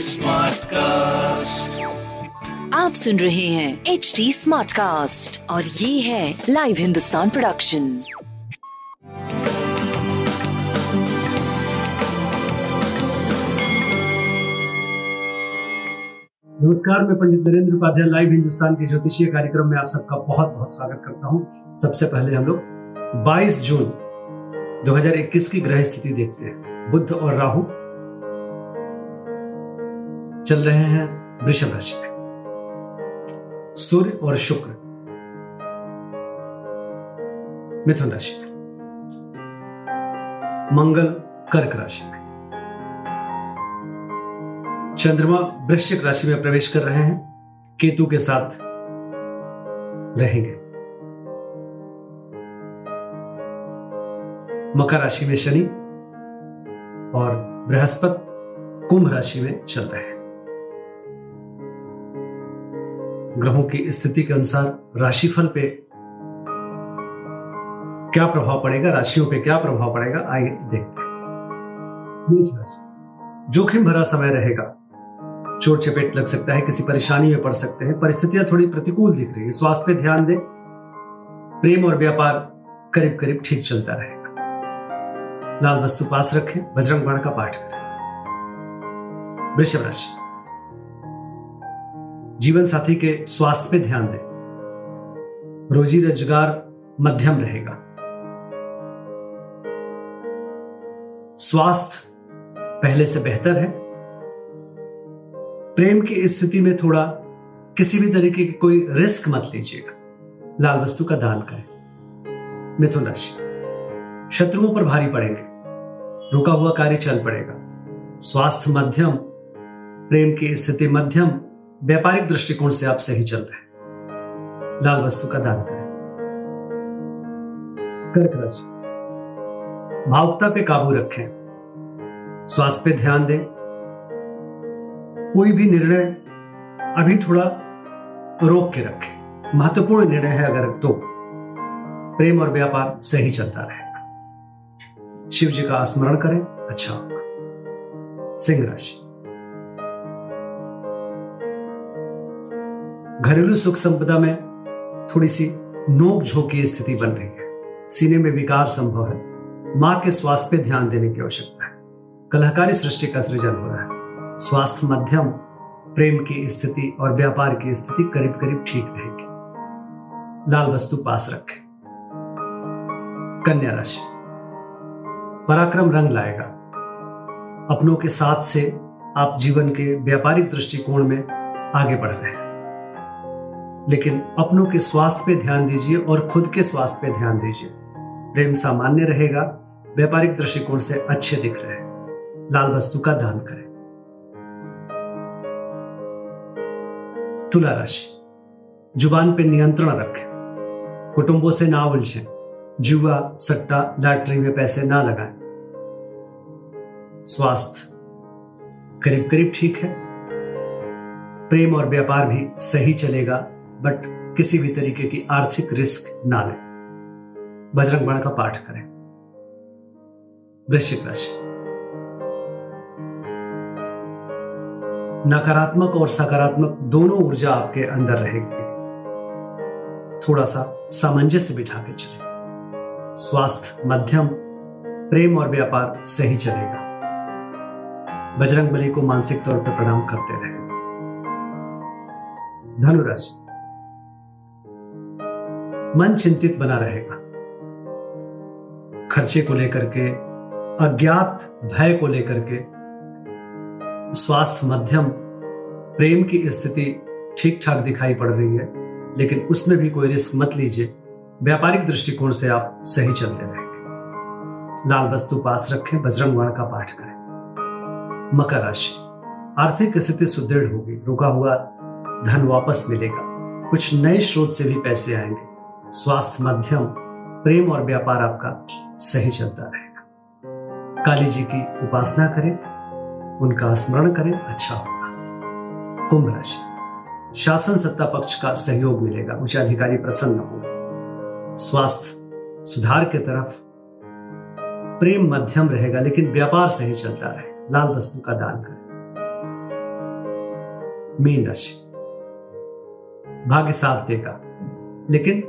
Smart cast आप सुन रहे हैं एच डी स्मार्ट कास्ट और ये है लाइव हिंदुस्तान प्रोडक्शन नमस्कार मैं पंडित नरेंद्र उपाध्याय लाइव हिंदुस्तान के ज्योतिषीय कार्यक्रम में आप सबका बहुत बहुत स्वागत करता हूँ। सबसे पहले हम लोग 22 जून 2021 की ग्रह स्थिति देखते हैं। बुद्ध और राहु चल रहे हैं वृषभ राशि में सूर्य और शुक्र मिथुन राशि में मंगल कर्क राशि में चंद्रमा वृश्चिक राशि में प्रवेश कर रहे हैं। केतु के साथ रहेंगे। मकर राशि में शनि और बृहस्पति कुंभ राशि में चल रहे हैं। ग्रहों की स्थिति के अनुसार राशिफल पे क्या प्रभाव पड़ेगा, राशियों पे क्या प्रभाव पड़ेगा, आइए देखते हैं। जोखिम भरा समय रहेगा। चोट चपेट लग सकता है, किसी परेशानी में पड़ सकते हैं, परिस्थितियाँ थोड़ी प्रतिकूल दिख रही है। स्वास्थ्य पे ध्यान दें, प्रेम और व्यापार करीब करीब ठीक चलता रहेगा लाल वस्तु पास रखें, बजरंग बाण का पाठ करें। वृषभ राशि। जीवन साथी के स्वास्थ्य पे ध्यान दें। रोजी रोज़गार मध्यम रहेगा। स्वास्थ्य पहले से बेहतर है। प्रेम की स्थिति में थोड़ा किसी भी तरीके की कोई रिस्क मत लीजिएगा। लाल वस्तु का दान करें। मिथुन राशि। शत्रुओं पर भारी पड़ेंगे। रुका हुआ कार्य चल पड़ेगा। स्वास्थ्य मध्यम, प्रेम की स्थिति मध्यम, व्यापारिक दृष्टिकोण से आप सही चल रहे लाल वस्तु का दान करें। कर्क राशि। भावुकता पे काबू रखें। स्वास्थ्य पे ध्यान दें। कोई भी निर्णय अभी थोड़ा रोक के रखें। महत्वपूर्ण निर्णय है अगर तो। प्रेम और व्यापार सही चलता रहेगा शिव जी का स्मरण करें। अच्छा। होगा सिंह राशि। घरेलू सुख संपदा में थोड़ी सी नोक झोंक की स्थिति बन रही है। सीने में विकार संभव है। माँ के स्वास्थ्य पे ध्यान देने की आवश्यकता है। कलाकारी सृष्टि का सृजन हो रहा है। स्वास्थ्य मध्यम, प्रेम की स्थिति और व्यापार की स्थिति करीब करीब ठीक रहेगी। लाल वस्तु पास रखें। कन्या राशि। पराक्रम रंग लाएगा। अपनों के साथ से आप जीवन के व्यापारिक दृष्टिकोण में आगे बढ़ रहे हैं। लेकिन अपनों के स्वास्थ्य पे ध्यान दीजिए और खुद के स्वास्थ्य पे ध्यान दीजिए। प्रेम सामान्य रहेगा, व्यापारिक दृष्टिकोण से अच्छे दिख रहे हैं। लाल वस्तु का दान करें। तुला राशि। ज़ुबान पे नियंत्रण रखें। कुटुंबों से ना उलझें जुआ, सट्टा, लॉटरी में पैसे ना लगाएँ। स्वास्थ्य करीब करीब ठीक है। प्रेम और व्यापार भी सही चलेगा, बट किसी भी तरीके की आर्थिक रिस्क ना लें। बजरंग बाण का पाठ करें। वृश्चिक राशि। नकारात्मक और सकारात्मक दोनों ऊर्जा आपके अंदर रहेगी। थोड़ा सा सामंजस्य बिठा के चले। स्वास्थ्य मध्यम, प्रेम और व्यापार सही चलेगा। बजरंग बली को मानसिक तौर पर प्रणाम करते रहे। धनुराशि मन चिंतित बना रहेगा। खर्चे को लेकर के, अज्ञात भय को लेकर के स्वास्थ्य मध्यम, प्रेम की स्थिति ठीक ठाक दिखाई पड़ रही है, लेकिन उसमें भी कोई रिस्क मत लीजिए। व्यापारिक दृष्टिकोण से आप सही चलते रहेंगे लाल वस्तु पास रखें बजरंग वाण का पाठ करें। मकर राशि। आर्थिक स्थिति सुदृढ़ होगी, रुका हुआ धन वापस मिलेगा। कुछ नए स्रोत से भी पैसे आएँगे। स्वास्थ्य, मध्यम, प्रेम और व्यापार आपका सही चलता रहेगा। काली जी की उपासना करें, उनका स्मरण करें अच्छा होगा। कुंभ राशि। शासन सत्ता पक्ष का सहयोग मिलेगा उच्च अधिकारी प्रसन्न होगा। स्वास्थ्य, सुधार के तरफ़ प्रेम मध्यम रहेगा, लेकिन व्यापार सही चलता रहे। लाल वस्तु का दान करें। मीन राशि। भाग्य साथ देगा लेकिन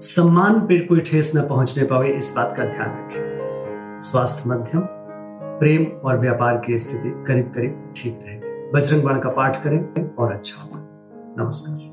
सम्मान पर कोई ठेस न पहुँचने पावे, इस बात का ध्यान रखें। स्वास्थ्य मध्यम, प्रेम और व्यापार की स्थिति करीब करीब ठीक रहेगी। बजरंग बाण का पाठ करें और अच्छा होगा। नमस्कार।